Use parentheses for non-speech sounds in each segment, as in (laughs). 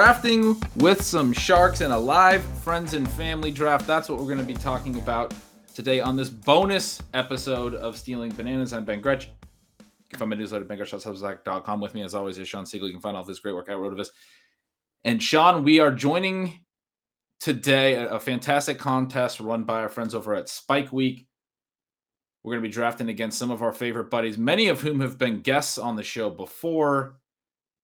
Drafting with some sharks and a live friends and family draft. That's what we're going to be talking about today on this bonus episode of Stealing Bananas. I'm Ben Gretch. You can find my newsletter at bengretch.substack.com. With me, as always, is Shawn Siegele. You can find all this great work at Rotoviz. And Shawn, we are joining today a, a fantastic contest run by our friends over at Spike Week. We're going to be drafting against some of our favorite buddies, many of whom have been guests on the show before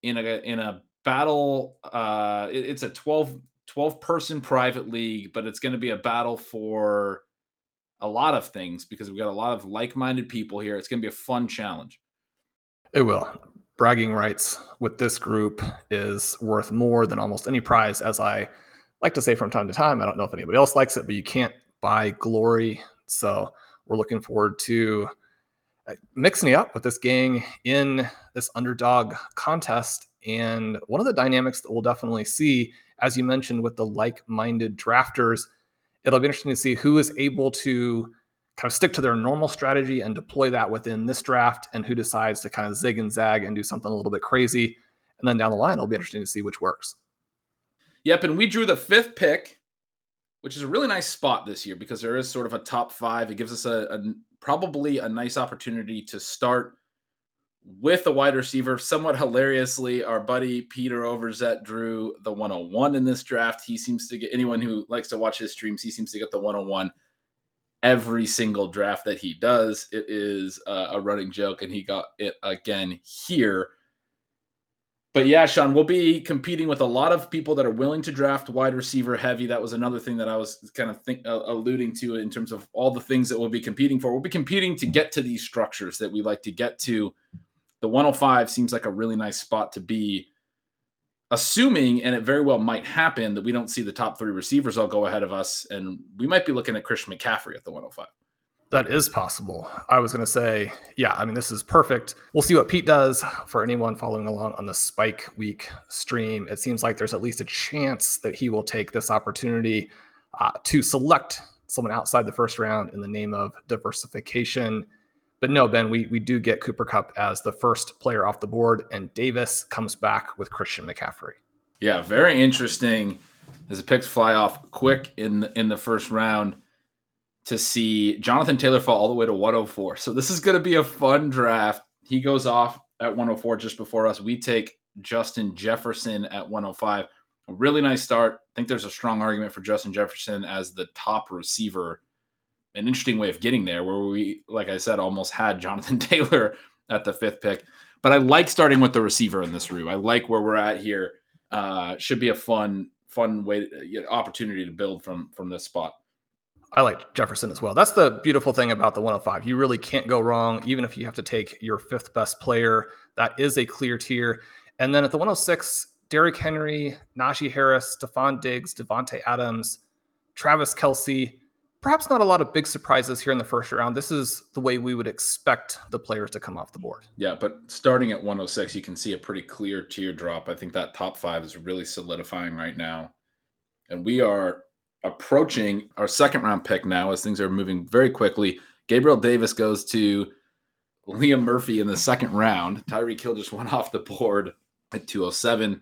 in a in a battle uh it, it's a 12 12 person private league but it's going to be a battle for a lot of things because we've got a lot of like-minded people here. It's going to be a fun challenge. It will. Bragging rights with this group is worth more than almost any prize as i like to say from time to time. I don't know if anybody else likes it but you can't buy glory. So we're looking forward to uh, mixing it up with this gang in this underdog contest and one of the dynamics that we'll definitely see, as you mentioned, with the like minded drafters, it'll be interesting to see who is able to kind of stick to their normal strategy and deploy that within this draft and who decides to kind of zig and zag and do something a little bit crazy. And then down the line, it'll be interesting to see which works. Yep. And we drew the fifth pick, which is a really nice spot this year because there is sort of a top five. It gives us a, a probably a nice opportunity to start with a wide receiver. Somewhat hilariously, our buddy Peter Overzet drew the 101 in this draft. He seems to get anyone who likes to watch his streams, he seems to get the 101 every single draft that he does. It is uh, a running joke, and he got it again here. But yeah, Shawn, we'll be competing with a lot of people that are willing to draft wide receiver heavy. That was another thing that I was kind of think, uh, alluding to in terms of all the things that we'll be competing for. We'll be competing to get to these structures that we like to get to the 105 seems like a really nice spot to be assuming and it very well might happen that we don't see the top three receivers all go ahead of us and we might be looking at christian mccaffrey at the 105 that is possible. I was going to say yeah i mean this is perfect. We'll see what pete does for anyone following along on the spike week stream. It seems like there's at least a chance that he will take this opportunity uh, to select someone outside the first round in the name of diversification but no, Ben, we we do get Cooper Kupp as the first player off the board, and Davis comes back with Christian McCaffrey. Yeah, very interesting. As the picks fly off quick in the, in the first round, to see Jonathan Taylor fall all the way to 104. So this is going to be a fun draft. He goes off at 104 just before us. We take Justin Jefferson at 105. A really nice start. I think there's a strong argument for Justin Jefferson as the top receiver an interesting way of getting there where we, like I said, almost had Jonathan (laughs) Taylor at the fifth pick. But I like starting with the receiver in this room. I like where we're at here. Uh, should be a fun, fun way, to, opportunity to build from from this spot. I like Jefferson as well. That's the beautiful thing about the 105. You really can't go wrong, even if you have to take your fifth best player. That is a clear tier. And then at the 106, Derrick Henry, Najee Harris, Stefon Diggs, Davante Adams, Travis Kelce, perhaps not a lot of big surprises here in the first round. This is the way we would expect the players to come off the board. Yeah, but starting at 106, you can see a pretty clear tier drop. I think that top five is really solidifying right now. And we are approaching our second round pick now as things are moving very quickly. Gabriel Davis goes to Liam Murphy in the second round. Tyreek Hill just (laughs) went off the board at 207.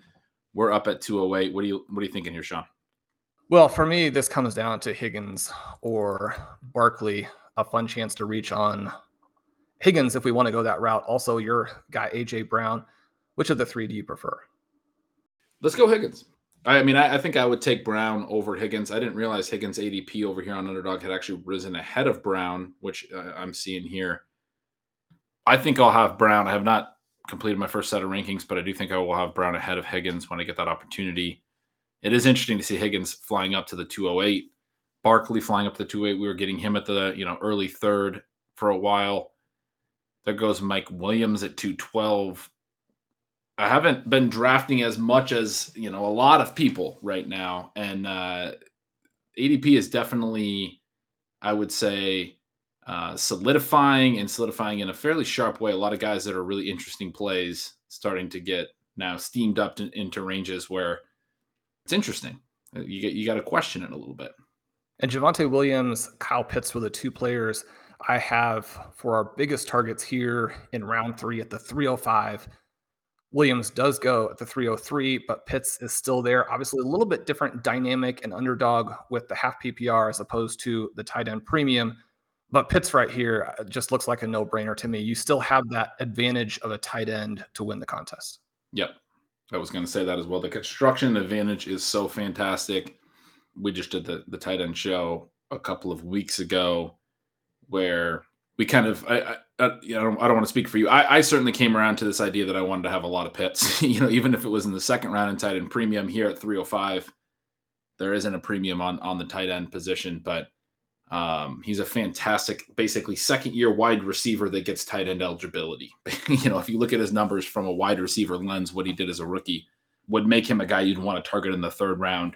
We're up at 208. What do you what are you thinking here, Shawn? Well, for me, this comes down to Higgins or Barkley. A fun chance to reach on Higgins if we want to go that route. Also, your guy AJ Brown. Which of the three do you prefer? Let's go Higgins. I mean, I, I, think I would take Brown over Higgins. I didn't realize Higgins' ADP over here on Underdog had actually risen ahead of Brown, which uh, I'm seeing here. I think I'll have Brown. I have not completed my first set of rankings, but I do think I will have Brown ahead of Higgins when I get that opportunity. It is interesting to see Higgins flying up to the 208, Barkley flying up to the 208. We were getting him at the you know early third for a while. There goes Mike Williams at 212. I haven't been drafting as much as you know a lot of people right now, and uh, ADP is definitely, I would say, uh, solidifying and solidifying in a fairly sharp way. A lot of guys that are really interesting plays starting to get now steamed up to, into ranges where it's interesting. Uh, you get you got to question it a little bit. And Javonte Williams, Kyle Pitts were the two players I have for our biggest targets here in round three at the 305. Williams does go at the 303, but Pitts is still there. Obviously, a little bit different dynamic and underdog with the half PPR as opposed to the tight end premium. But Pitts right here uh, just looks like a no brainer to me. You still have that advantage of a tight end to win the contest. Yep. I was going to say that as well. The construction advantage is so fantastic. We just did the, the tight end show a couple of weeks ago where we kind of I, I, you know, I don't, I don't want to speak for you. I, I, certainly came around to this idea that I wanted to have a lot of Pitts. (laughs) you know, even if it was in the second round in tight end premium here at 305, there isn't a premium on on the tight end position, but um, he's a fantastic, basically second year wide receiver that gets tight end eligibility. (laughs) you know, if you look at his numbers from a wide receiver lens, what he did as a rookie would make him a guy you'd want to target in the third round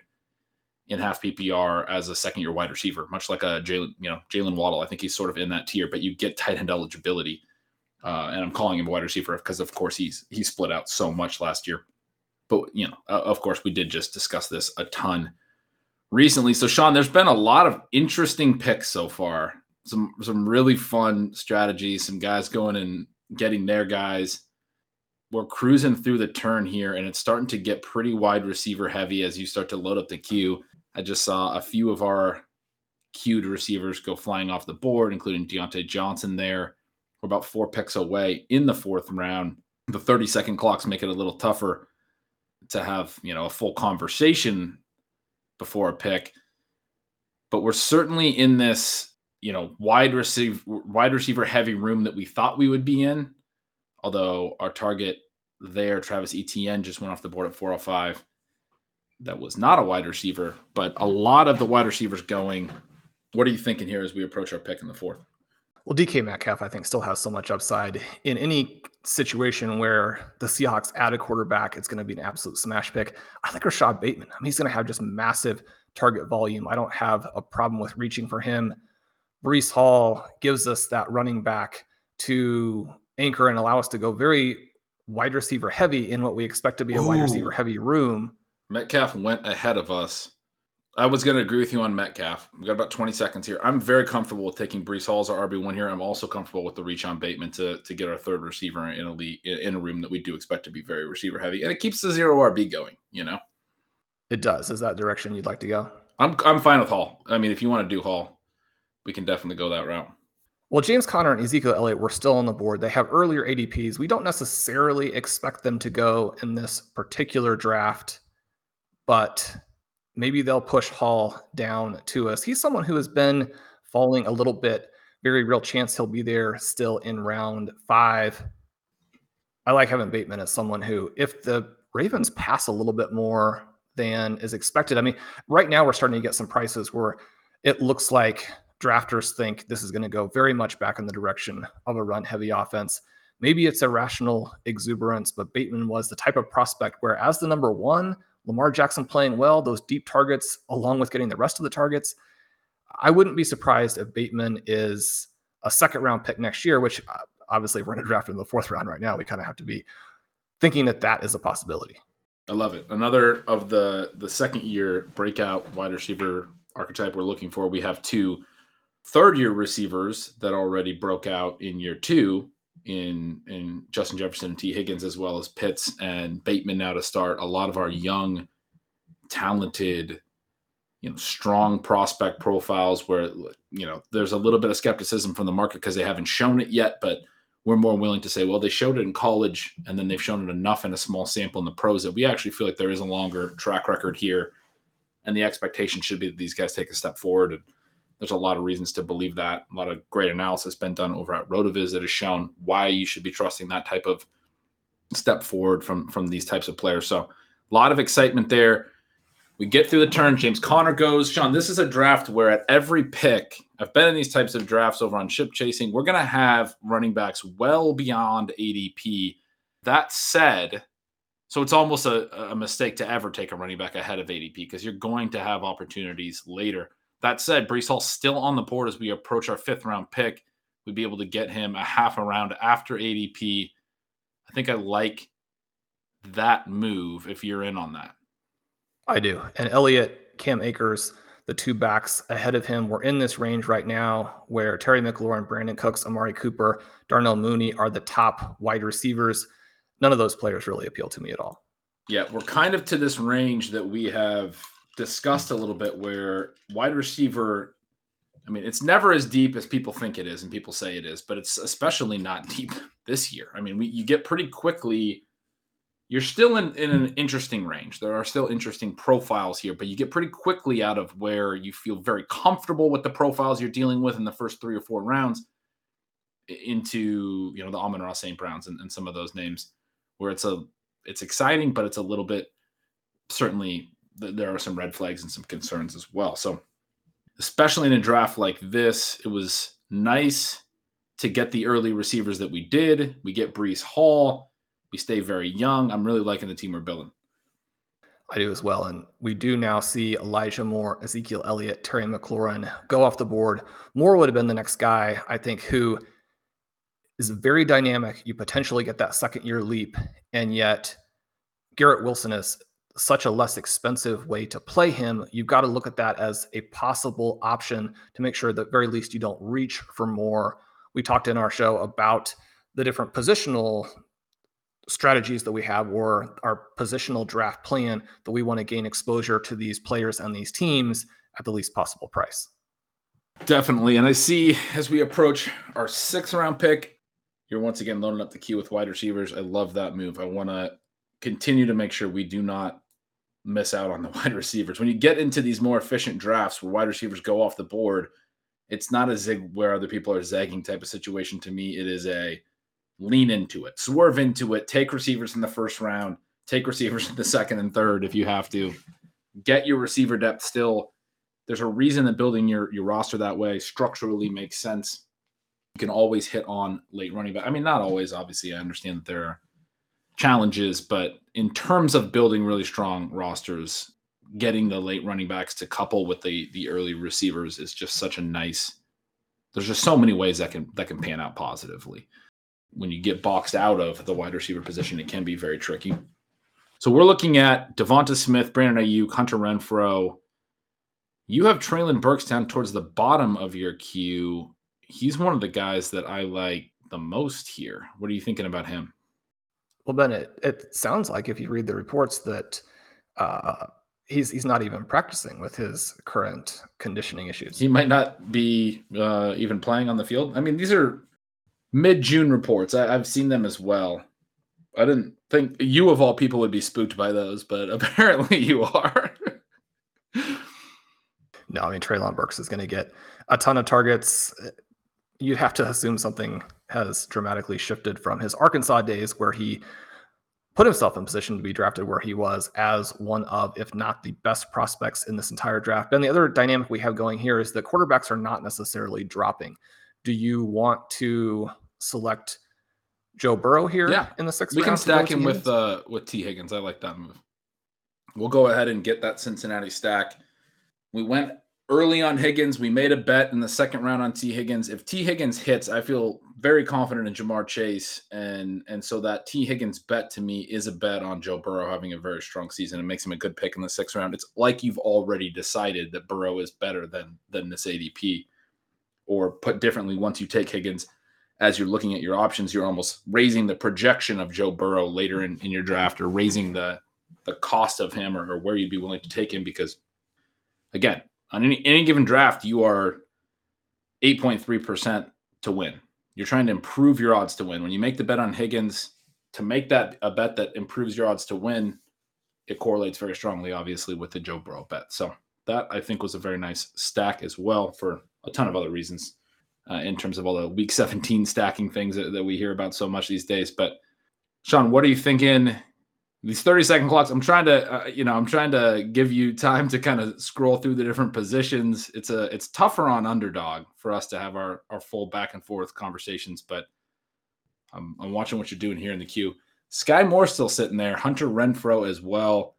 in half PPR as a second year wide receiver, much like a Jalen, you know, Jalen Waddle. I think he's sort of in that tier, but you get tight end eligibility. Uh, and I'm calling him a wide receiver because, of course, he's he split out so much last year. But you know, uh, of course, we did just discuss this a ton recently. So, Shawn, there's been a lot of interesting picks so far. Some some really fun strategies. Some guys going and getting their guys. We're cruising through the turn here, and it's starting to get pretty wide receiver heavy as you start to load up the queue. I just saw a few of our queued receivers go flying off the board, including Diontae Johnson there. We're about four picks away in the fourth round. The 30 second clocks make it a little tougher to have, you know, a full conversation before a pick. But we're certainly in this, you know, wide receiver wide receiver heavy room that we thought we would be in. Although our target there, Travis Etienne, just went off the board at 405 that was not a wide receiver, but a lot of the wide receivers going. What are you thinking here as we approach our pick in the fourth? Well, DK Metcalf, I think, still has so much upside in any situation where the Seahawks add a quarterback. It's going to be an absolute smash pick. I like Rashod Bateman. I mean, he's going to have just massive target volume. I don't have a problem with reaching for him. Breece Hall gives us that running back to anchor and allow us to go very wide receiver heavy in what we expect to be a Ooh. wide receiver heavy room. Metcalf went ahead of us. I was going to agree with you on Metcalf. We've got about 20 seconds here. I'm very comfortable with taking Breece Hall as our RB1 here. I'm also comfortable with the reach on Bateman to, to get our third receiver in a league, in a room that we do expect to be very receiver heavy. And it keeps the zero RB going, you know? It does. Is that direction you'd like to go? I'm, I'm fine with Hall. I mean, if you want to do Hall, we can definitely go that route. Well, James Conner and Ezekiel Elliott were still on the board. They have earlier ADPs. We don't necessarily expect them to go in this particular draft but maybe they'll push Hall down to us. He's someone who has been falling a little bit. Very real chance he'll be there still in round five. I like having Bateman as someone who, if the Ravens pass a little bit more than is expected, I mean, right now we're starting to get some prices where it looks like drafters think this is going to go very much back in the direction of a run heavy offense. Maybe it's irrational exuberance, but Bateman was the type of prospect where, as the number one, Lamar Jackson playing well, those deep targets, along with getting the rest of the targets. I wouldn't be surprised if Bateman is a second round pick next year, which uh, obviously, we're in a draft in the fourth round right now, we kind of have to be thinking that that is a possibility. I love it. Another of the the second year breakout wide receiver archetype we're looking for. We have two third year receivers that already broke out in year two in in Justin Jefferson and Tee Higgins as well as Pitts and Bateman now to start. A lot of our young, talented, you know, strong prospect profiles where you know there's a little bit of skepticism from the market because they haven't shown it yet, but we're more willing to say, well, they showed it in college and then they've shown it enough in a small sample in the pros that we actually feel like there is a longer track record here. And the expectation should be that these guys take a step forward. And there's a lot of reasons to believe that. A lot of great analysis been done over at Rotoviz that has shown why you should be trusting that type of step forward from from these types of players. So a lot of excitement there. We get through the turn. James Conner goes. Shawn, this is a draft where at every pick, I've been in these types of drafts over on ship chasing. We're going to have running backs well beyond ADP. That said, so it's almost a, a mistake to ever take a running back ahead of ADP because you're going to have opportunities later. That said, Breece Hall still on the board as we approach our fifth round pick. We'd be able to get him a half a round after ADP. I think I like that move if you're in on that. I do. And Elliott, Cam Akers, the two backs ahead of him, we're in this range right now where Terry McLaurin, Brandin Cooks, Amari Cooper, Darnell Mooney are the top wide receivers. None of those players really appeal to me at all. Yeah, we're kind of to this range that we have discussed a little bit where wide receiver I mean, it's never as deep as people think it is and people say it is, but it's especially not (laughs) deep this year. I mean, we, you get pretty quickly you're still in, in an interesting range. There are still interesting profiles here, but you get pretty quickly out of where you feel very comfortable with the profiles you're dealing with in the first three or four rounds into, you know, the Amon-Ra St. Browns and, and some of those names where it's a it's exciting, but it's a little bit certainly there are some red flags and some concerns as well. So especially in a draft like this, it was nice to get the early receivers that we did. We get Breece Hall we stay very young. I'm really liking the team we're building. I do as well. And we do now see Elijah Moore, Ezekiel Elliott, Terry McLaurin go off the board. Moore would have been the next guy, I think, who is very dynamic. You potentially get that second year leap. And yet, Garrett Wilson is such a less expensive way to play him. You've got to look at that as a possible option to make sure that very least you don't reach for Moore. We talked in our show about the different positional strategies that we have or our positional draft plan that we want to gain exposure to these players and these teams at the least possible price. Definitely. And I see as we approach our sixth round pick, you're once again loading up the queue with wide receivers. I love that move. I want to continue to make sure we do not miss out on the (laughs) wide receivers. When you get into these more efficient drafts where wide receivers go off the board, it's not a zig where other people are zagging type of situation. To me, it is a lean into it, swerve into it, take receivers in the first round, take receivers in the second and third if you have to. Get your receiver depth still. There's a reason that building your your roster that way structurally makes sense. You can always hit on late running back. I mean, not always, obviously. I understand that there are challenges, but in terms of building really strong rosters, getting the late running backs to couple with the the early receivers is just such a nice there's just so many ways that can that can pan out positively when you get boxed out of the wide receiver position, it can be very tricky. So we're looking at Devonta Smith, Brandon Aiyuk, Hunter Renfrow. You have Treylon Burks down towards the bottom of your queue. He's one of the guys that I like the most here. What are you thinking about him? Well, Ben, it, it sounds like if you read the reports that uh, he's he's not even practicing with his current conditioning issues. He might not be uh, even playing on the field. I mean, these are mid June reports. I, have seen them as well. I didn't think you of all people would be spooked by those, but (laughs) apparently you are. no, I mean Treylon Burks is going to get a ton of targets. You'd have to assume something has dramatically shifted from his Arkansas days, where he put himself in position to be drafted where he was as one of, if not the best prospects in this entire draft. And the other dynamic we have going here is that quarterbacks are not necessarily dropping do you want to select Joe Burrow here yeah. in the sixth we can stack him with uh with Tee Higgins. I like that move. We'll go ahead and get that Cincinnati stack. We went early on Higgins. We made a bet in the second round on Tee Higgins. If Tee Higgins hits, I feel very confident in Ja'Marr Chase, and and so that Tee Higgins bet to me is a bet on Joe Burrow having a very strong season It makes him a good pick in the sixth round. It's like you've already decided that Burrow is better than than this ADP or put differently, once you take Higgins as you're looking at your options, you're almost raising the projection of Joe Burrow later in, in your draft or raising the the cost of him or, or where you'd be willing to take him because again, on any, any given draft, you are 8.3% to win. You're trying to improve your odds to win. When you make the bet on Higgins, to make that a bet that improves your odds to win, it correlates very strongly, obviously, with the Joe Burrow bet. So that I think was a very nice stack as well for a ton of other reasons uh, in terms of all the week 17 stacking things that, that we hear about so much these days. But Shawn, what are you thinking? These 30 second clocks, I'm trying to, uh, you know, I'm trying to give you time to kind of scroll through the different positions. It's a, it's tougher on underdog for us to have our, our full back and forth conversations, but I'm, I'm watching what you're doing here in the queue. Skyy Moore still sitting there, Hunter Renfrow as well.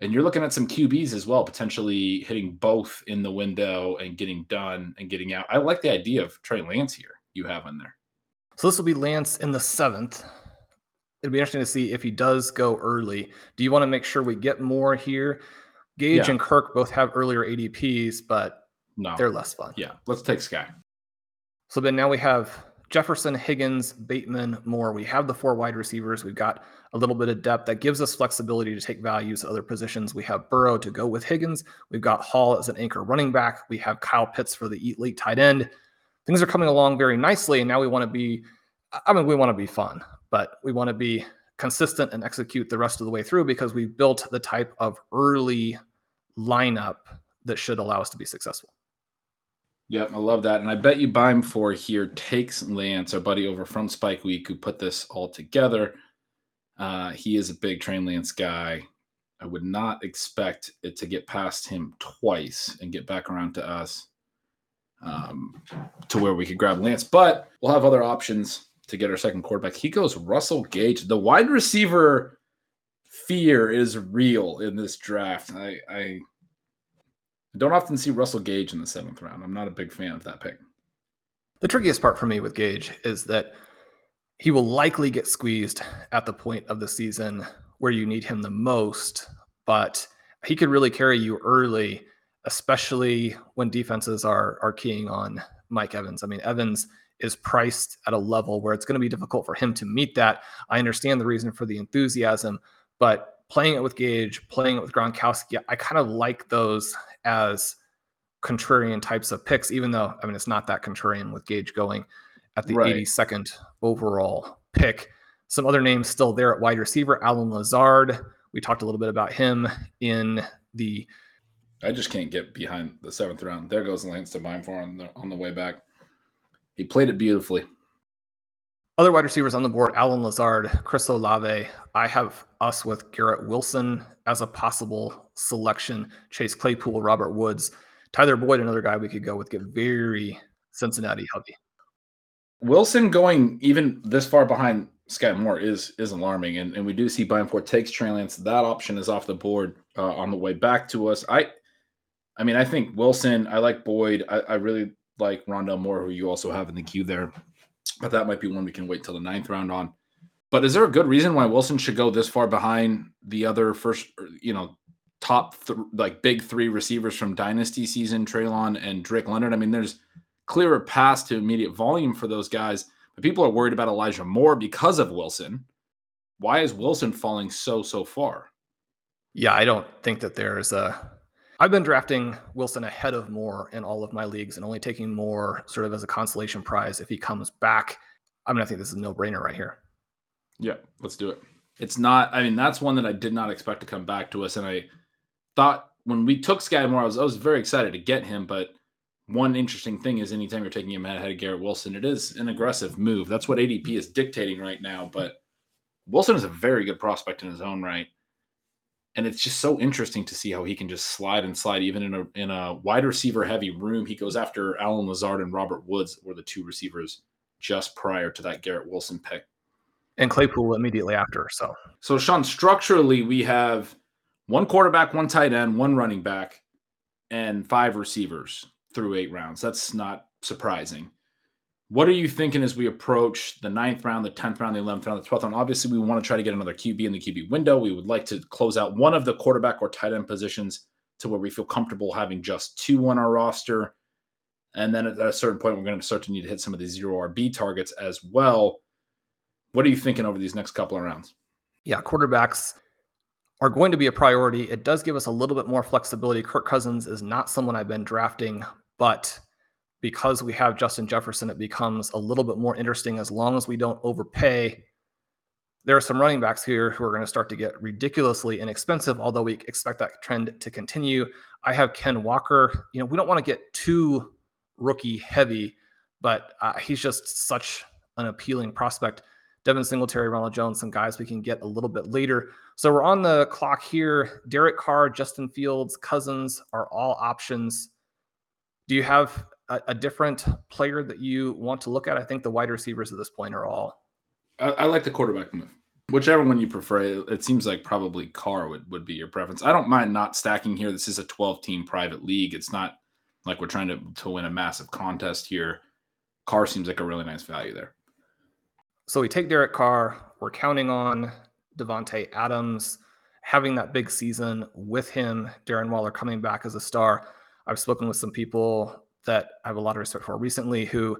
And you're looking at some QBs as well, potentially hitting both in the window and getting done and getting out. I like the idea of Trey Lance here you have in there. So this will be Lance in the seventh. It'll be interesting to see if he does go early. Do you want to make sure we get more here? Gage yeah. and Kirk both have earlier ADPs, but no, they're less fun. Yeah, let's take Skyy. So then now we have Jefferson, Higgins, Bateman, Moore. We have the four wide receivers. We've got a little bit of depth that gives us flexibility to take values at other positions. We have Burrow to go with Higgins. We've got Hall as an anchor running back. We have Kyle Pitts for the elite tight end. Things are coming along very nicely. And now we want to be, I mean, we want to be fun, but we want to be consistent and execute the rest of the way through because we've built the type of early lineup that should allow us to be successful. Yep, I love that. And I bet you him for here takes Lance, our buddy over from Spike Week, who put this all together. Uh, he is a big Trey Lance guy. I would not expect it to get past him twice and get back around to us um, to where we could grab Lance. But we'll have other options to get our second quarterback. He goes Russell Gage. The wide receiver fear is real in this draft. I, I don't often see Russell Gage in the seventh round. I'm not a big fan of that pick. The trickiest part for me with Gage is that he will likely get squeezed at the point of the season where you need him the most, but he could really carry you early, especially when defenses are are keying on Mike Evans. I mean, Evans is priced at a level where it's going to be difficult for him to meet that. I understand the reason for the enthusiasm, but playing it with Gage, playing it with Gronkowski, I kind of like those as contrarian types of picks, even though I mean it's not that contrarian with Gage going at the right. 82nd overall pick. Some other names still there at wide receiver, Allen Lazard. We talked a little bit about him in the. I just can't get behind the seventh round. There goes Lance to mine for on the on the way back. He played it beautifully. Other wide receivers on the board: Allen Lazard, Chris Olave. I have us with Garrett Wilson as a possible selection. Chase Claypool, Robert Woods, Tyler Boyd, another guy we could go with. Get very Cincinnati heavy. Wilson going even this far behind Skyy Moore is is alarming, and, and we do see Ford takes Trey Lance. That option is off the board uh, on the way back to us. I, I mean, I think Wilson. I like Boyd. I, I really like Rondale Moore, who you also have in the queue there but that might be one we can wait till the ninth round on. But is there a good reason why Wilson should go this far behind the other first, you know, top th- like big three receivers from dynasty season, Treylon and Drake London? I mean, there's clearer paths to immediate volume for those guys, but people are worried about Elijah Moore because of Wilson. Why is Wilson falling so so far? Yeah, I don't think that there's a I've been drafting Wilson ahead of Moore in all of my leagues and only taking Moore sort of as a consolation prize if he comes back. I mean, I think this is a no brainer right here. Yeah, let's do it. It's not, I mean, that's one that I did not expect to come back to us. And I thought when we took Skyy Moore, I was, I was very excited to get him. But one interesting thing is anytime you're taking him ahead of Garrett Wilson, it is an aggressive move. That's what ADP is dictating right now. But Wilson is a very good prospect in his own right and it's just so interesting to see how he can just slide and slide even in a in a wide receiver heavy room. He goes after Allen Lazard and Robert Woods were the two receivers just prior to that Garrett Wilson pick. And Claypool immediately after. So so Shawn, structurally we have one quarterback, one tight end, one running back, and five receivers through eight rounds. That's not surprising. What are you thinking as we approach the ninth round, the 10th round, the 11th round, the 12th round? Obviously, we want to try to get another QB in the QB window. We would like to close out one of the quarterback or tight end positions to where we feel comfortable having just two on our roster. And then at a certain point, we're going to start to need to hit some of these zero RB targets as well. What are you thinking over these next couple of rounds? Yeah, quarterbacks are going to be a priority. It does give us a little bit more flexibility. Kirk Cousins is not someone I've been drafting, but because we have Justin Jefferson, it becomes a little bit more interesting as long as we don't overpay. There are some running backs here who are going to start to get ridiculously inexpensive, although we expect that trend to continue. I have Ken Walker. You know, we don't want to get too rookie heavy, but uh, he's just such an appealing prospect. Devin Singletary, Ronald Jones, some guys we can get a little bit later. So we're on the clock here. Derek Carr, Justin Fields, Cousins are all options. Do you have a, a, different player that you want to look at? I think the wide receivers at this point are all. I, I like the quarterback move. Whichever one you prefer, it seems like probably Carr would, would be your preference. I don't mind not stacking here. This is a 12 team private league. It's not like we're trying to, to win a massive contest here. Carr seems like a really nice value there. So we take Derek Carr. We're counting on Davante Adams having that big season with him. Darren Waller coming back as a star. I've spoken with some people that I have a lot of respect for recently who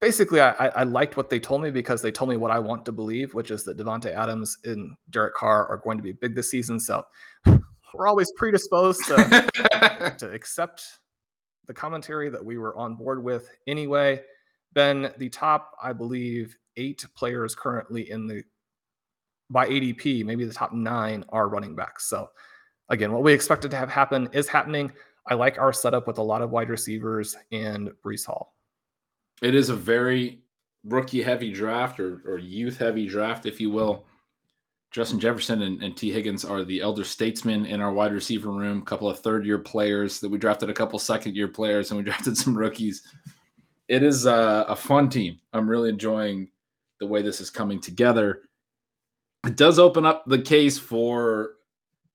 basically I, I liked what they told me because they told me what I want to believe, which is that Davante Adams and Derek Carr are going to be big this season. So (laughs) we're always predisposed to, (laughs) to accept the commentary that we were on board with anyway. Ben, the top, I believe, eight players currently in the by ADP, maybe the top nine are running backs. So again, what we expected to have happen is happening. I like our setup with a lot of wide receivers and Breece Hall. It is a very rookie heavy draft or, or youth heavy draft, if you will. Justin Jefferson and, and, Tee Higgins are the elder statesmen in our wide receiver room. A couple of third year players that we drafted, a couple second year players, and we (laughs) drafted some rookies. It is a, a fun team. I'm really enjoying the way this is coming together. It does open up the case for,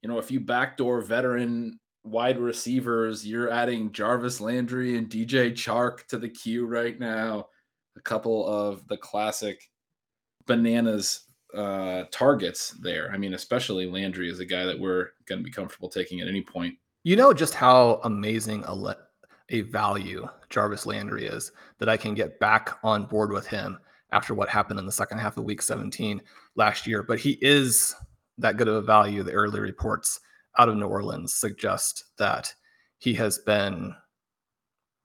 you know, a few backdoor veteran wide receivers. You're adding Jarvis Landry and DJ Chark to the queue right now. A couple of the classic bananas uh, targets there. I mean, especially Landry is a guy that we're going to be comfortable taking at any point. You know just how amazing a le- a value Jarvis Landry is that I can get back on board with him after what happened in the second half of Week 17 last year. But he is that good of a value. The early reports out of New Orleans suggest that he has been,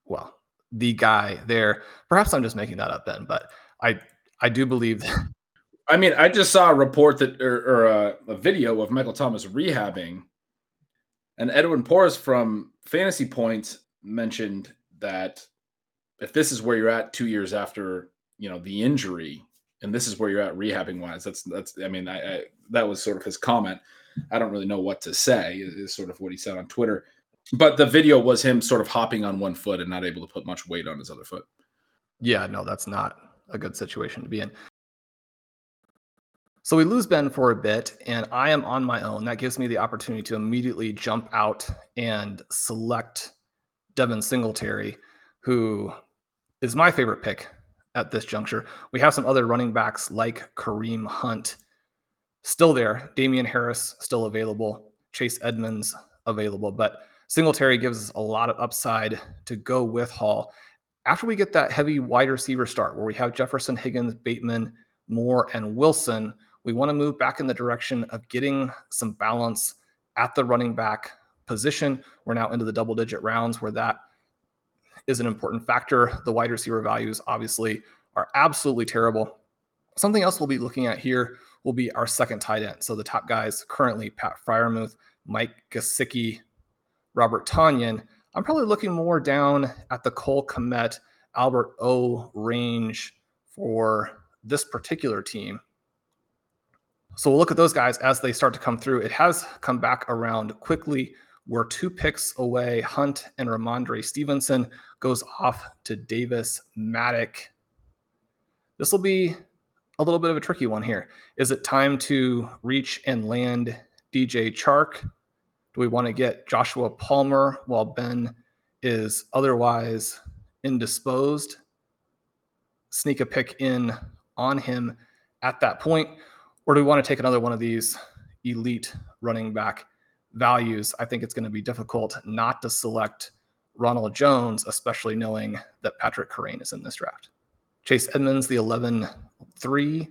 well, the guy there. Perhaps I'm just making that up, then, but I I do believe. That- (laughs) I mean, I just saw a report that or, or a, a, video of Michael Thomas rehabbing, and Edwin Porras from Fantasy Points mentioned that if this is where you're at two years after you know the injury, and this is where you're at rehabbing wise, that's that's I mean, I, I that was sort of his comment I don't really know what to say, is sort of what he said on Twitter. But the video was him sort of hopping on one foot and not able to put much weight on his other foot. Yeah, no, that's not a good situation to be in. So we lose Ben for a bit, and I am on my own. That gives me the opportunity to immediately jump out and select Devin Singletary, who is my favorite pick at this juncture. We have some other running backs like Kareem Hunt still there. Damien Harris still available. Chase Edmonds available, but Singletary gives us a lot of upside to go with Hall. After we get that heavy wide receiver start where we have Jefferson, Higgins, Bateman, Moore, and Wilson, we want to move back in the direction of getting some balance at the running back position. We're now into the double digit rounds where that is an important factor. The wide receiver values obviously are absolutely terrible. Something else we'll be looking at here will be our second tight end. So the top guys currently Pat Freiermuth, Mike Gesicki, Robert Tonyan. I'm probably looking more down at the Cole Kmet, Albert O range for this particular team. So we'll look at those guys as they start to come through. It has come back around quickly. We're two picks away. Hunt and Rhamondre Stevenson goes off to Davis Mattek. This will be a little bit of a tricky one here. Is it time to reach and land DJ Chark? Do we want to get Joshua Palmer while Ben is otherwise indisposed? Sneak a pick in on him at that point? Or do we want to take another one of these elite running back values? I think it's going to be difficult not to select Ronald Jones, especially knowing that Patrick Kerrane is in this draft. Chase Edmonds, the 11 3.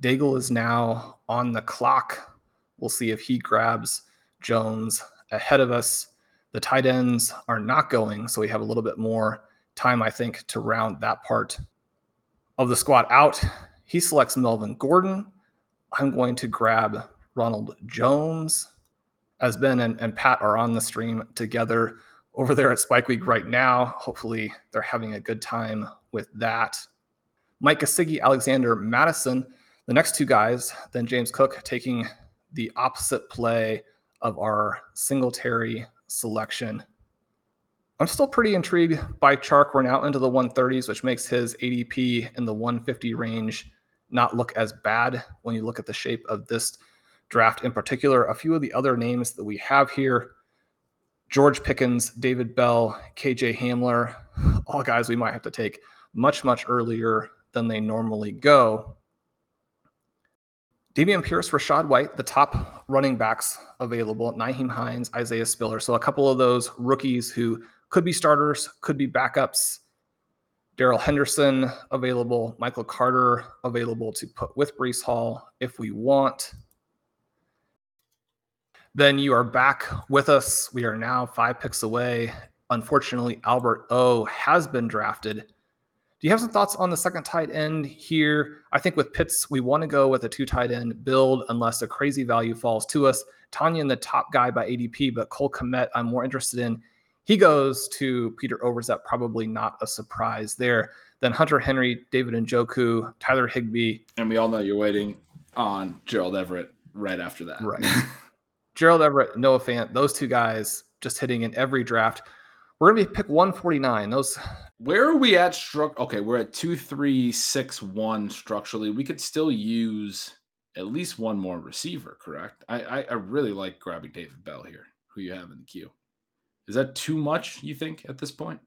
Daigle is now on the clock. We'll see if he grabs Jones ahead of us. The tight ends are not going, so we have a little bit more time, I think, to round that part of the squad out. He selects Melvin Gordon. I'm going to grab Ronald Jones as Ben and, and Pat are on the stream together over there at Spike Week right now. Hopefully, they're having a good time with that. Mike Gesicki, Alexander Mattison, the next two guys, then James Cook taking the opposite play of our Singletary selection. I'm still pretty intrigued by Chark. We're now into the 130s, which makes his ADP in the 150 range not look as bad when you look at the shape of this draft in particular. A few of the other names that we have here George Pickens, David Bell, KJ Hamler, all guys we might have to take much, much earlier than they normally go. Dameon Pierce, Rachaad White, the top running backs available, Nyheim Hines, Isaiah Spiller. So a couple of those rookies who could be starters, could be backups. Darrell Henderson available, Michael Carter available to put with Breece Hall if we want. Then you are back with us. We are now five picks away. Unfortunately, Albert O has been drafted. Do you have some thoughts on the second tight end here? I think with Pitts, we want to go with a two tight end build unless a crazy value falls to us. Tonyan, the top guy by ADP, but Cole Kmet, I'm more interested in. He goes to Peter Overzet, probably not a surprise there. Then Hunter Henry, David Njoku, Tyler Higbee. And we all know you're waiting on Gerald Everett right after that. Right. (laughs) Gerald Everett, Noah Fant, those two guys just hitting in every draft. We're gonna be pick 149. Those where are we at struck? Okay, we're at two, three, six, one structurally. We could still use at least one more receiver, correct? I, I, I really like grabbing David Bell here, who you have in the queue. Is that too much, you think, at this point?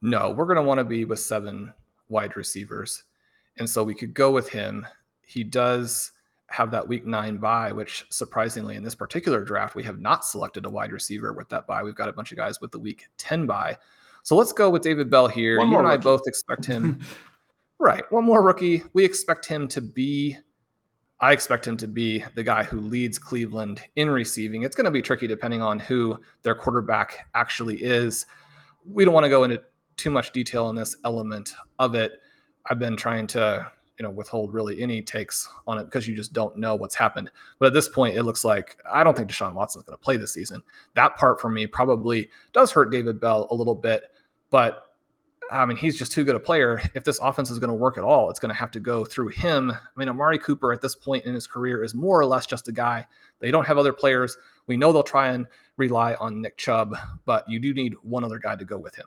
No, we're gonna want to be with seven wide receivers. And so we could go with him. He does have that week nine bye, which surprisingly in this particular draft, we have not selected a wide receiver with that bye. We've got a bunch of guys with the week 10 bye. So let's go with David Bell here. One you and I both expect him. (laughs) right. One more rookie. We expect him to be, I expect him to be the guy who leads Cleveland in receiving. It's going to be tricky depending on who their quarterback actually is. We don't want to go into too much detail on this element of it. I've been trying to you know withhold really any takes on it because you just don't know what's happened. But at this point, it looks like I don't think Deshaun Watson's going to play this season. That part for me probably does hurt David Bell a little bit, but I mean, he's just too good a player. If this offense is going to work at all, it's going to have to go through him. I mean, Amari Cooper at this point in his career is more or less just a guy. They don't have other players. We know they'll try and rely on Nick Chubb, but you do need one other guy to go with him.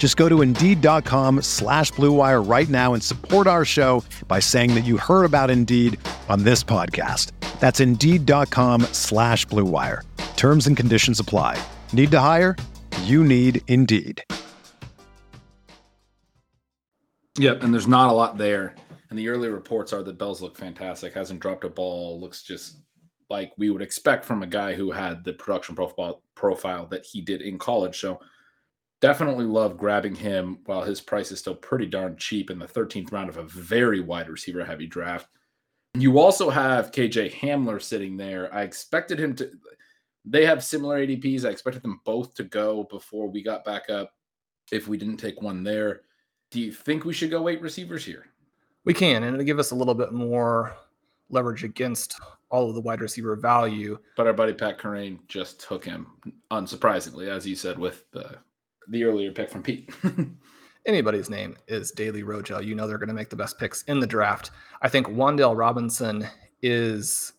Just go to Indeed.com slash BlueWire right now and support our show by saying that you heard about Indeed on this podcast. That's Indeed.com slash BlueWire. Terms and conditions apply. Need to hire? You need Indeed. Yep, and there's not a lot there. And the early reports are that Bell's look fantastic, hasn't dropped a ball, looks just like we would expect from a guy who had the production profile profile that he did in college. So definitely love grabbing him while his price is still pretty darn cheap in the 13th round of a very wide receiver heavy draft. You also have KJ Hamler sitting there. I expected him to, they have similar ADPs. I expected them both to go before we got back up if we didn't take one there. Do you think we should go eight receivers here? We can, and it'll give us a little bit more leverage against all of the wide receiver value. But our buddy Pat Kerrane just took him, unsurprisingly, as you said, with the the earlier pick from Pete. (laughs) Anybody's name is Daily Rojo. You know they're going to make the best picks in the draft. I think Wan'Dale Robinson is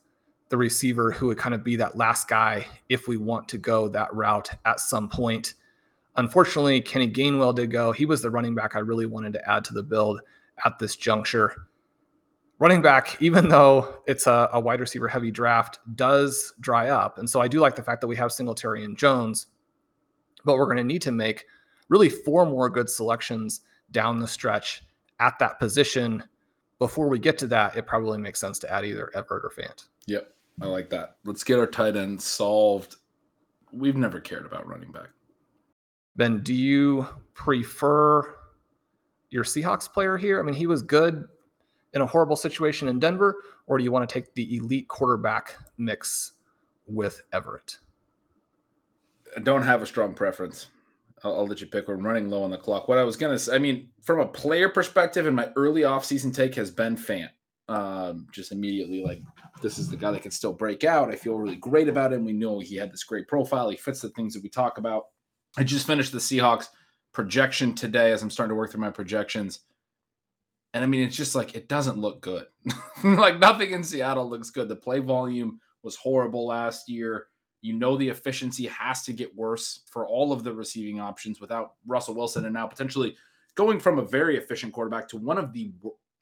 the receiver who would kind of be that last guy if we want to go that route at some point. Unfortunately, Kenny Gainwell did go. He was the running back I really wanted to add to the build at this juncture running back, even though it's a, a, wide receiver heavy draft, does dry up. And so I do like the fact that we have Singletary and Jones, but we're going to need to make really four more good selections down the stretch at that position. Before we get to that, it probably makes sense to add either Everett or Fant. Yep. I like that. Let's get our tight end solved. We've never cared about running back. Ben, do you prefer your Seahawks player here? I mean, he was good in a horrible situation in Denver, or do you want to take the elite quarterback mix with Everett? I don't have a strong preference. I'll, I'll, let you pick. We're running low on the clock. What I was to say, I mean, from a player perspective, and my early offseason take has been Fant. Um, just immediately like, this is the guy that can still break out. I feel really great about him. We know he had this great profile. He fits the things that we talk about. I just finished the Seahawks projection today as I'm starting to work through my projections. And I mean, it's just like it doesn't look good. (laughs) like nothing in Seattle looks good. The play volume was horrible last year. You know the efficiency has to get worse for all of the receiving options without Russell Wilson and now potentially going from a very efficient quarterback to one of the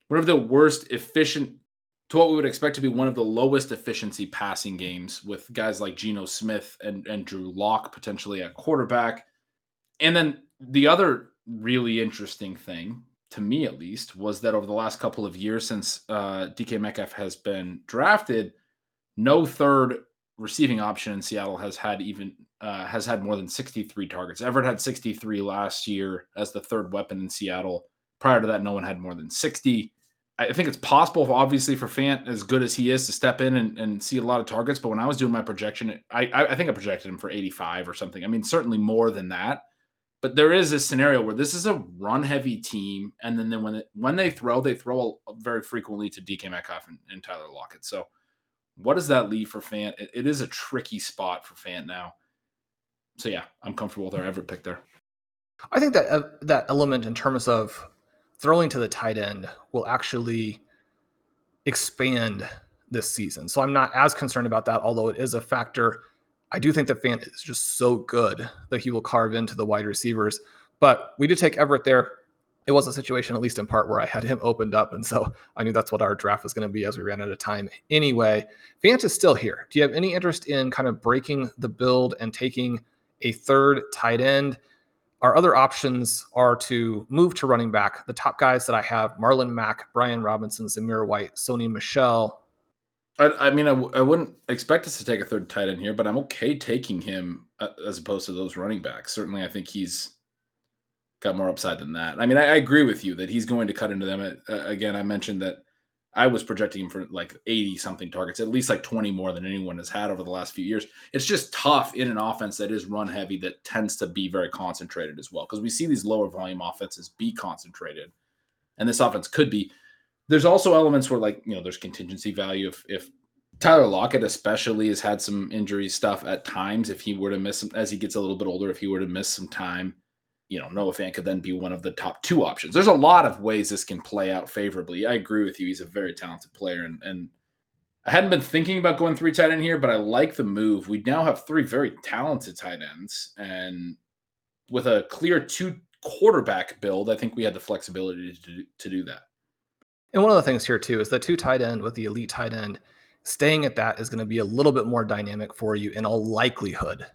one of the worst efficient to what we would expect to be one of the lowest efficiency passing games with guys like Geno Smith and, and Drew Lock potentially at quarterback. And then the other really interesting thing to me at least, was that over the last couple of years since uh, DK Metcalf has been drafted, no third receiving option in Seattle has had even uh, has had more than 63 targets. Everett had 63 last year as the third weapon in Seattle. Prior to that, no one had more than 60. I think it's possible, obviously, for Fant, as good as he is, to step in and, and see a lot of targets. But when I was doing my projection, I, I think I projected him for 85 or something. I mean, certainly more than that. But there is a scenario where this is a run heavy team, and then, then when it, when they throw, they throw very frequently to DK Metcalf and, and Tyler Lockett. So, what does that leave for Fant? It, it is a tricky spot for Fant now. So yeah, I'm comfortable with our Everett pick there. I think that uh, that element in terms of throwing to the tight end will actually expand this season. So I'm not as concerned about that, although it is a factor I do think that Fant is just so good that he will carve into the wide receivers. But we did take Everett there. It was a situation, at least in part, where I had him opened up. And so I knew that's what our draft was going to be as we ran out of time anyway. Fant is still here. Do you have any interest in kind of breaking the build and taking a third tight end? Our other options are to move to running back. The top guys that I have Marlon Mack, Brian Robinson, Zamir White, Sony Michel. I, I mean, I w- I wouldn't expect us to take a third tight end here, but I'm okay taking him uh, as opposed to those running backs. Certainly, I think he's got more upside than that. I mean, I, I agree with you that he's going to cut into them. Uh, again, I mentioned that I was projecting him for like 80 something targets, at least like 20 more than anyone has had over the last few years. It's just tough in an offense that is run heavy that tends to be very concentrated as well. Because we see these lower volume offenses be concentrated, and this offense could be there's also elements where like you know there's contingency value if if Tyler Lockett especially has had some injury stuff at times. If he were to miss as he gets a little bit older, if he were to miss some time, you know, Noah Fant could then be one of the top two options. There's a lot of ways this can play out favorably. I agree with you. He's a very talented player, and and I hadn't been thinking about going three tight end here, but I like the move. We now have three very talented tight ends, and with a clear two quarterback build, I think we had the flexibility to to do that. And one of the things here too is the two tight end with the elite tight end, staying at that is going to be a little bit more dynamic for you in all likelihood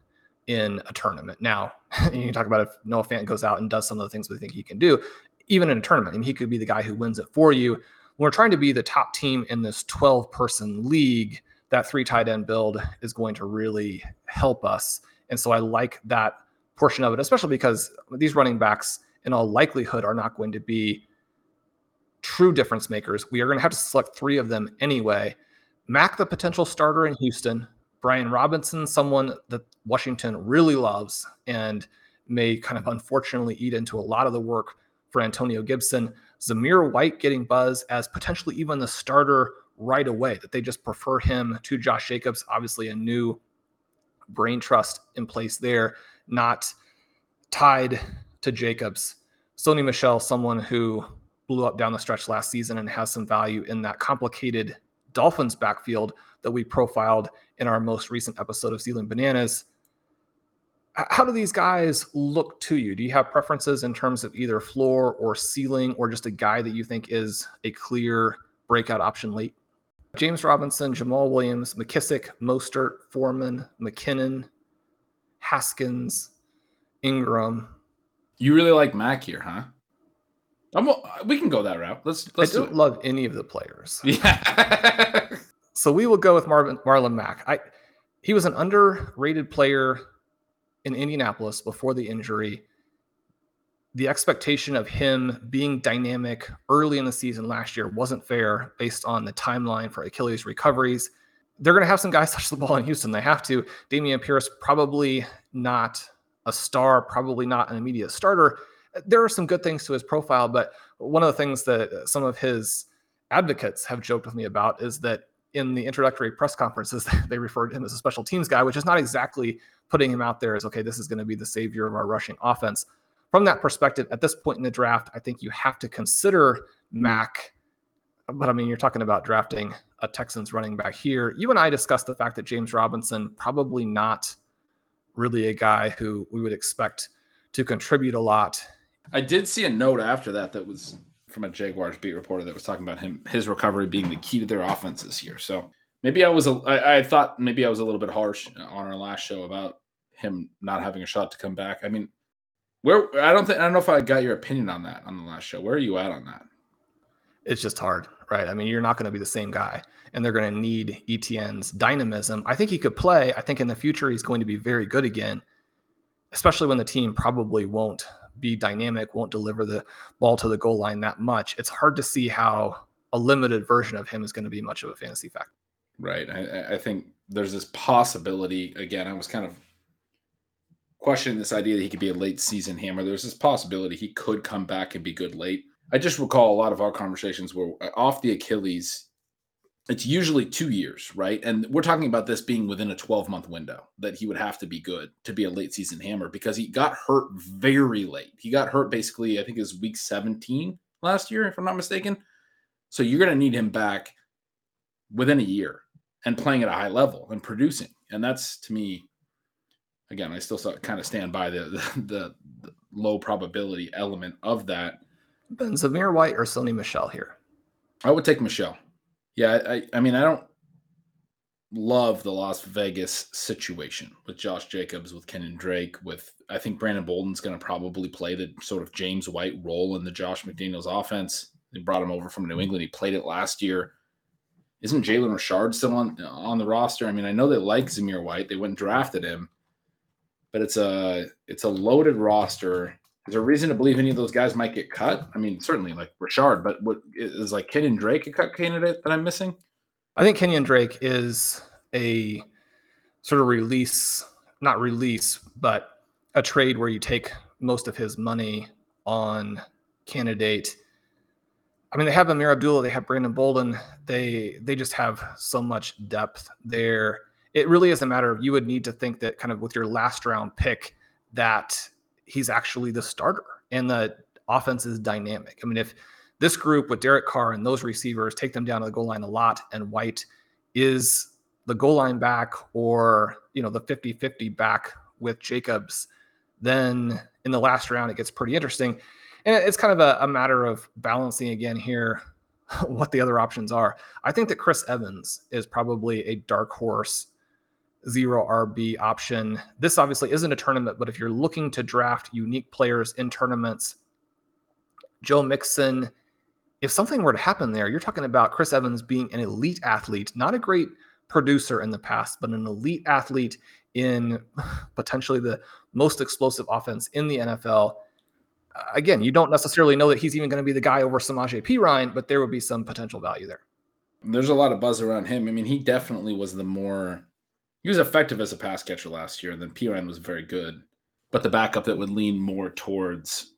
in a tournament. Now, (laughs) you can talk about if Noah Fant goes out and does some of the things we think he can do, even in a tournament, I mean, he could be the guy who wins it for you. When we're trying to be the top team in this 12 person league, that three tight end build is going to really help us. And so I like that portion of it, especially because these running backs, in all likelihood, are not going to be true difference makers. We are going to have to select three of them anyway. Mack, the potential starter in Houston, Brian Robinson, someone that Washington really loves and may kind of unfortunately eat into a lot of the work for Antonio Gibson. Zamir White getting buzz as potentially even the starter right away, that they just prefer him to Josh Jacobs. Obviously, a new brain trust in place there, not tied to Jacobs. Sony Michel, someone who blew up down the stretch last season and has some value in that complicated Dolphins backfield that we profiled in our most recent episode of Stealing Bananas. How do these guys look to you? Do you have preferences in terms of either floor or ceiling, or just a guy that you think is a clear breakout option late? James Robinson, Jamaal Williams, McKissic, Mostert, Foreman, McKinnon, Haskins, Ingram. You really like Mack here, huh? I'm, we can go that route. Let's. let's I don't do love any of the players. (laughs) Yeah. (laughs) So we will go with Marvin Marlon Mack. I he was an underrated player in Indianapolis before the injury. The expectation of him being dynamic early in the season last year wasn't fair based on the timeline for Achilles recoveries. They're going to have some guys (laughs) touch the ball in Houston. They have to. Dameon Pierce probably not a star, probably not an immediate starter. There are some good things to his profile, but one of the things that uh, some of his advocates have joked with me about is that in the introductory press conferences, (laughs) they referred to him as a special teams guy, which is not exactly putting him out there as, okay, this is going to be the savior of our rushing offense. From that perspective, at this point in the draft, I think you have to consider Mack. But I mean, you're talking about drafting a Texans running back here. You and I discussed the fact that James Robinson probably not really a guy who we would expect to contribute a lot. I did see a note after that that was from a Jaguars beat reporter that was talking about him his recovery being the key to their offense this year. So maybe I was a, I, I thought maybe I was a little bit harsh on our last show about him not having a shot to come back. I mean, where I don't think I don't know if I got your opinion on that on the last show. Where are you at on that? It's just hard, right? I mean, you're not going to be the same guy, and they're going to need ETN's dynamism. I think he could play. I think in the future he's going to be very good again, especially when the team probably won't be dynamic, won't deliver the ball to the goal line that much. It's hard to see how a limited version of him is going to be much of a fantasy factor. Right. I, I think there's this possibility. Again, I was kind of questioning this idea that he could be a late season hammer. There's this possibility he could come back and be good late. I just recall a lot of our conversations were uh, off the Achilles it's usually two years, right? And we're talking about this being within a 12 month window that he would have to be good to be a late season hammer because he got hurt very late. He got hurt basically, I think it was week 17 last year, if I'm not mistaken. So you're going to need him back within a year and playing at a high level and producing. And that's to me, again, I still kind of stand by the, the, the, the low probability element of that. Ben Zamir White or Sony Michel here? I would take Michel. Yeah, I, I mean, I don't love the Las Vegas situation with Josh Jacobs, with Kenyon Drake, with I think Brandon Bolden's going to probably play the sort of James White role in the Josh McDaniels offense. They brought him over from New England. He played it last year. Isn't Jalen Richard still on on the roster? I mean, I know they like Zamir White. They went and drafted him, but it's a it's a loaded roster. Is there a reason to believe any of those guys might get cut? I mean, certainly like Richard, but what is like Kenyon Drake a cut candidate that I'm missing? I think Kenyon Drake is a sort of release, not release, but a trade where you take most of his money on candidate. I mean, they have Ameer Abdullah, they have Brandon Bolden. They they just have so much depth there. It really is a matter of you would need to think that kind of with your last round pick that he's actually the starter and the offense is dynamic. I mean, if this group with Derek Carr and those receivers take them down to the goal line a lot, and White is the goal line back or, you know, the 50 50 back with Jacobs, then in the last round, it gets pretty interesting. And it's kind of a, a matter of balancing again here (laughs) what the other options are. I think that Chris Evans is probably a dark horse zero RB option. This obviously isn't a tournament, but if you're looking to draft unique players in tournaments, Joe Mixon, if something were to happen there, you're talking about Chris Evans being an elite athlete, not a great producer in the past, but an elite athlete in (laughs) potentially the most explosive offense in the NFL. Again, you don't necessarily know that he's even going to be the guy over Samaje Perine, but there would be some potential value there. There's a lot of buzz around him. I mean, he definitely was the more he was effective as a pass catcher last year. And then Perine was very good, but the backup that would lean more towards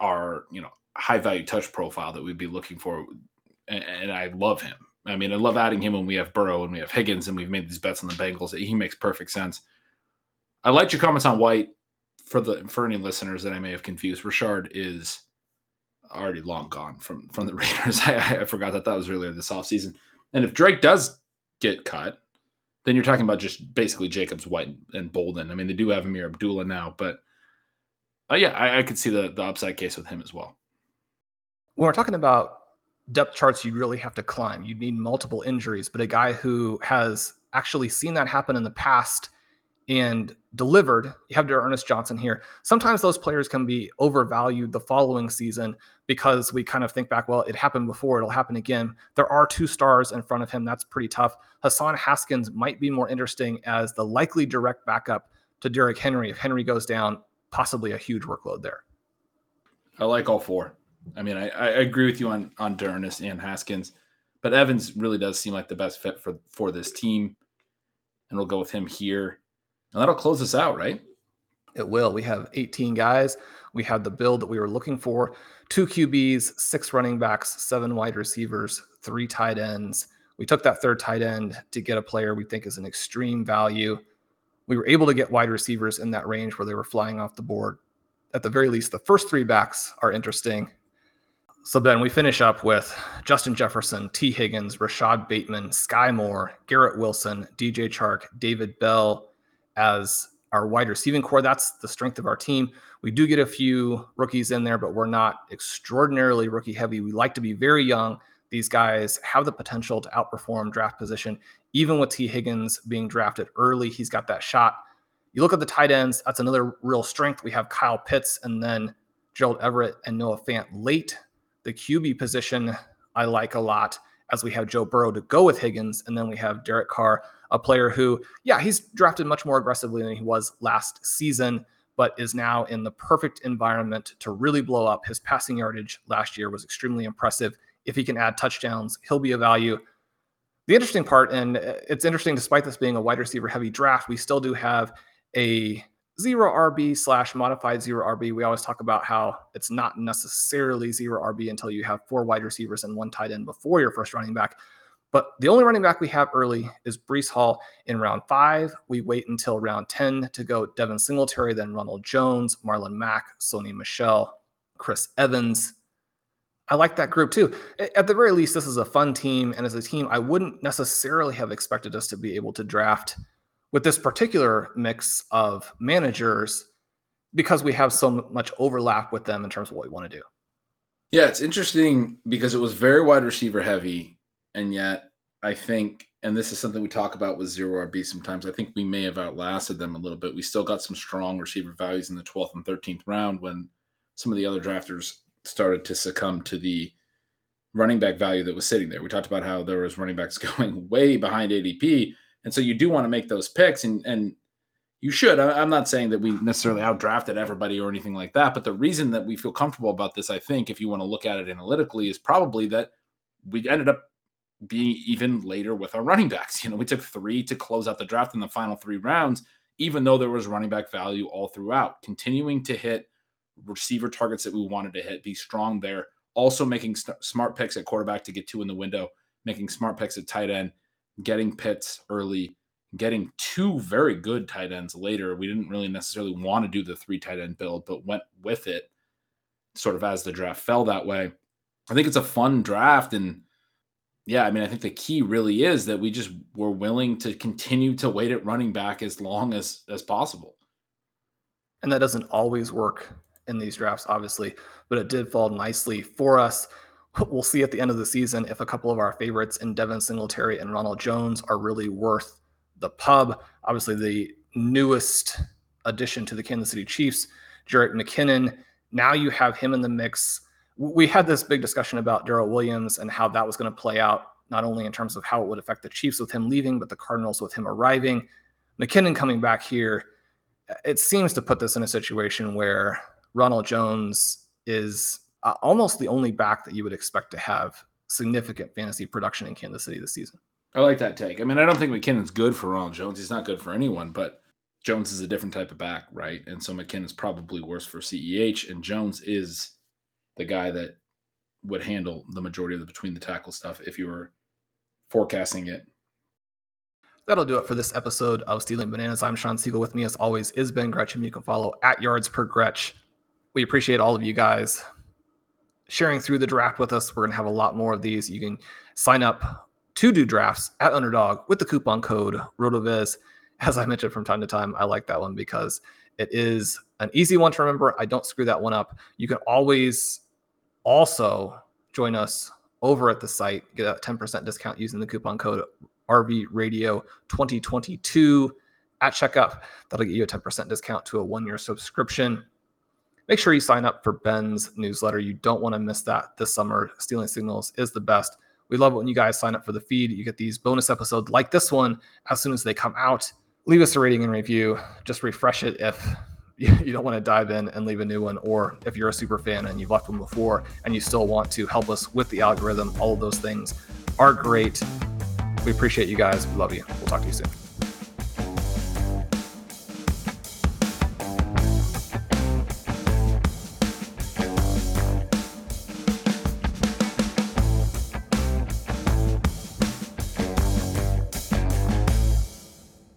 our you know high value touch profile that we'd be looking for. And, and I love him. I mean, I love adding him when we have Burrow and we have Higgins and we've made these bets on the Bengals. He makes perfect sense. I liked your comments on White for the for any listeners that I may have confused. Richard is already long gone from from the (laughs) Raiders. I, I forgot that that was earlier this offseason. And if Drake does get cut, then you're talking about just basically Jacobs, White, and Bolden. I mean, they do have Ameer Abdullah now, but uh, yeah, I, I could see the the upside case with him as well. When we're talking about depth charts, you really have to climb. You need multiple injuries, but a guy who has actually seen that happen in the past and delivered. You have Ernest Johnson here. Sometimes those players can be overvalued the following season because we kind of think back, well, it happened before, it'll happen again. There are two stars in front of him. That's pretty tough. Hassan Haskins might be more interesting as the likely direct backup to Derrick Henry if Henry goes down, possibly a huge workload there. I like all four. I mean, I, I agree with you on on Ernest and Haskins, but Evans really does seem like the best fit for for this team, and we'll go with him here. And that'll close us out, right? It will. We have 18 guys. We have the build that we were looking for two QBs, six running backs, seven wide receivers, three tight ends. We took that third tight end to get a player we think is an extreme value. We were able to get wide receivers in that range where they were flying off the board. At the very least, the first three backs are interesting. So then we finish up with Justin Jefferson, Tee Higgins, Rashod Bateman, Skyy Moore, Garrett Wilson, DJ Chark, David Bell, as our wide receiving corps. That's the strength of our team. We do get a few rookies in there, but we're not extraordinarily rookie heavy. We like to be very young. These guys have the potential to outperform draft position. Even with Tee Higgins being drafted early, he's got that shot. You look at the tight ends, that's another real strength. We have Kyle Pitts and then Gerald Everett and Noah Fant late. The QB position I like a lot as we have Joe Burrow to go with Higgins, and then we have Derek Carr a player who, yeah, he's drafted much more aggressively than he was last season, but is now in the perfect environment to really blow up. His passing yardage last year was extremely impressive. If he can add touchdowns, he'll be a value. The interesting part, and it's interesting despite this being a wide receiver heavy draft, we still do have a zero RB slash modified zero RB. We always talk about how it's not necessarily zero RB until you have four wide receivers and one tight end before your first running back. But the only running back we have early is Breece Hall in round five. We wait until round 10 to go Devin Singletary, then Ronald Jones, Marlon Mack, Sony Michel, Chris Evans. I like that group too. At the very least, this is a fun team. And as a team, I wouldn't necessarily have expected us to be able to draft with this particular mix of managers because we have so much overlap with them in terms of what we want to do. Yeah, it's interesting because it was very wide receiver heavy and yet I think, and this is something we talk about with zero RB sometimes. I think we may have outlasted them a little bit. We still got some strong receiver values in the 12th and 13th round when some of the other drafters started to succumb to the running back value that was sitting there. We talked about how there was running backs (laughs) going way behind ADP, and so you do want to make those picks, and and you should. I'm not saying that we necessarily outdrafted everybody or anything like that, but the reason that we feel comfortable about this, I think, if you want to look at it analytically, is probably that we ended up being even later with our running backs. You know, we took three to close out the draft in the final three rounds, even though there was running back value all throughout, continuing to hit receiver targets that we wanted to hit, be strong there. Also making st- smart picks at quarterback to get two in the window, making smart picks at tight end, getting Pitts early, getting two very good tight ends later. We didn't really necessarily want to do the three tight end build, but went with it sort of as the draft fell that way. I think it's a fun draft and yeah, I mean, I think the key really is that we just were willing to continue to wait at running back as long as as possible. And that doesn't always work in these drafts, obviously, but it did fall nicely for us. (laughs) We'll see at the end of the season if a couple of our favorites in Devin Singletary and Ronald Jones are really worth the pub. Obviously, the newest addition to the Kansas City Chiefs, Jerick McKinnon. Now you have him in the mix we had this big discussion about Darrel Williams and how that was going to play out, not only in terms of how it would affect the Chiefs with him leaving, but the Cardinals with him arriving. McKinnon coming back here, it seems to put this in a situation where Ronald Jones is uh, almost the only back that you would expect to have significant fantasy production in Kansas City this season. I like that take. I mean, I don't think McKinnon's good for Ronald Jones. He's not good for anyone, but Jones is a different type of back, right? And so McKinnon's probably worse for CEH, and Jones is the guy that would handle the majority of the between the tackle stuff if you were forecasting it. That'll do it for this episode of Stealing Bananas. I'm Shawn Siegele. With me, as always, is Ben Gretchen. You can follow at yards per Gretch. We appreciate all of you guys sharing through the draft with us. We're going to have a lot more of these. You can sign up to do drafts at Underdog with the coupon code RotoViz. As I mentioned from time to time, I like that one because it is an easy one to remember. I don't screw that one up. You can always also join us over at the site, get a 10% discount using the coupon code RV Radio 2022 at checkup. That'll get you a 10% discount to a one year subscription. Make sure you sign up for Ben's newsletter. You don't want to miss that this summer. Stealing Signals is the best. We love it when you guys sign up for the feed. You get these bonus episodes like this one as soon as they come out. Leave us a rating and review. Just refresh it if (laughs) you don't want to dive in and leave a new one, or if you're a super fan and you've left one before and you still want to help us with the algorithm, all of those things are great. We appreciate you guys. We love you. We'll talk to you soon.